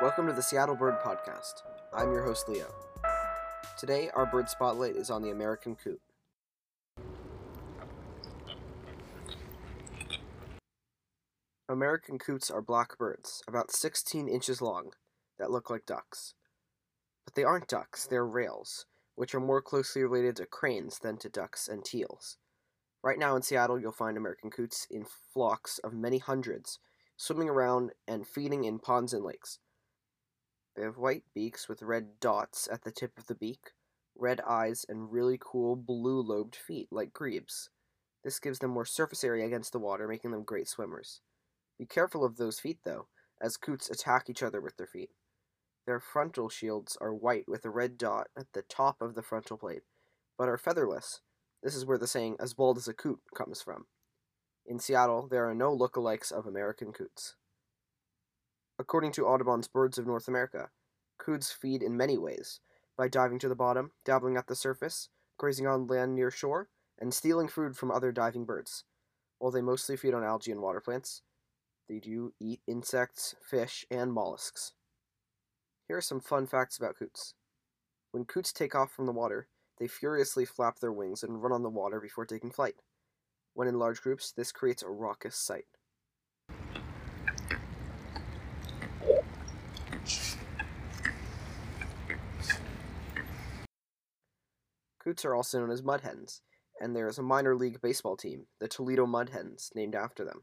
Welcome to the Seattle Bird Podcast. I'm your host, Leo. Today, our bird spotlight is on the American coot. American coots are black birds, about 16 inches long, that look like ducks. But they aren't ducks, they're rails, which are more closely related to cranes than to ducks and teals. Right now in Seattle, you'll find American coots in flocks of many hundreds, swimming around and feeding in ponds and lakes. They have white beaks with red dots at the tip of the beak, red eyes, and really cool blue lobed feet like grebes. This gives them more surface area against the water, making them great swimmers. Be careful of those feet, though, as coots attack each other with their feet. Their frontal shields are white with a red dot at the top of the frontal plate, but are featherless. This is where the saying, as bald as a coot, comes from. In Seattle, there are no lookalikes of American coots. According to Audubon's Birds of North America, coots feed in many ways by diving to the bottom, dabbling at the surface, grazing on land near shore, and stealing food from other diving birds. While they mostly feed on algae and water plants, they do eat insects, fish, and mollusks. Here are some fun facts about coots. When coots take off from the water, they furiously flap their wings and run on the water before taking flight. When in large groups, this creates a raucous sight. Coots are also known as Mudhens, and there is a minor league baseball team, the Toledo Mudhens, named after them.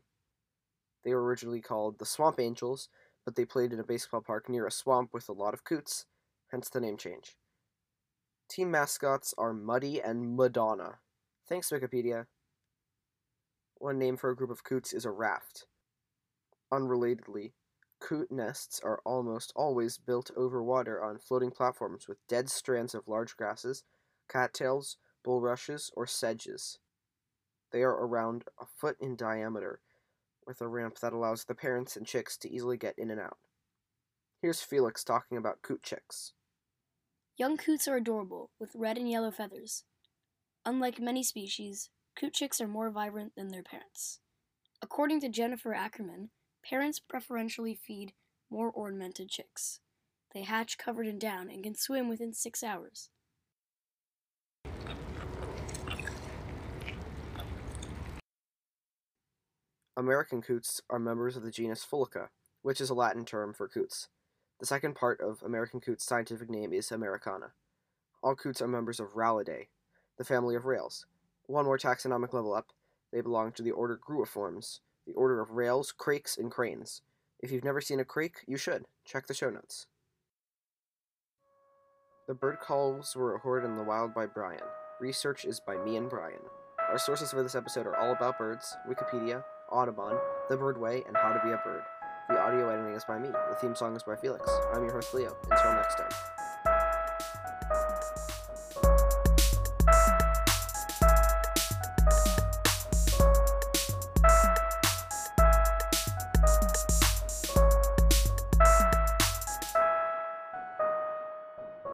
They were originally called the Swamp Angels, but they played in a baseball park near a swamp with a lot of coots, hence the name change. Team mascots are Muddy and Muddonna. Thanks, Wikipedia. One name for a group of coots is a raft. Unrelatedly, coot nests are almost always built over water on floating platforms with dead strands of large grasses, cattails, bulrushes, or sedges. They are around a foot in diameter, with a ramp that allows the parents and chicks to easily get in and out. Here's Felix talking about coot chicks. Young coots are adorable, with red and yellow feathers. Unlike many species, coot chicks are more vibrant than their parents. According to Jennifer Ackerman, parents preferentially feed more ornamented chicks. They hatch covered in down and can swim within six hours. American coots are members of the genus Fulica, which is a Latin term for coots. The second part of American coot's scientific name is Americana. All coots are members of Rallidae, the family of rails. One more taxonomic level up, they belong to the order Gruiformes, the order of rails, crakes, and cranes. If you've never seen a crake, you should. Check the show notes. The bird calls were recorded in the wild by Brian. Research is by me and Brian. Our sources for this episode are All About Birds, Wikipedia, Audubon, The Birdway, and How to Be a Bird. The audio editing is by me. The theme song is by Felix. I'm your host, Leo. Until next time.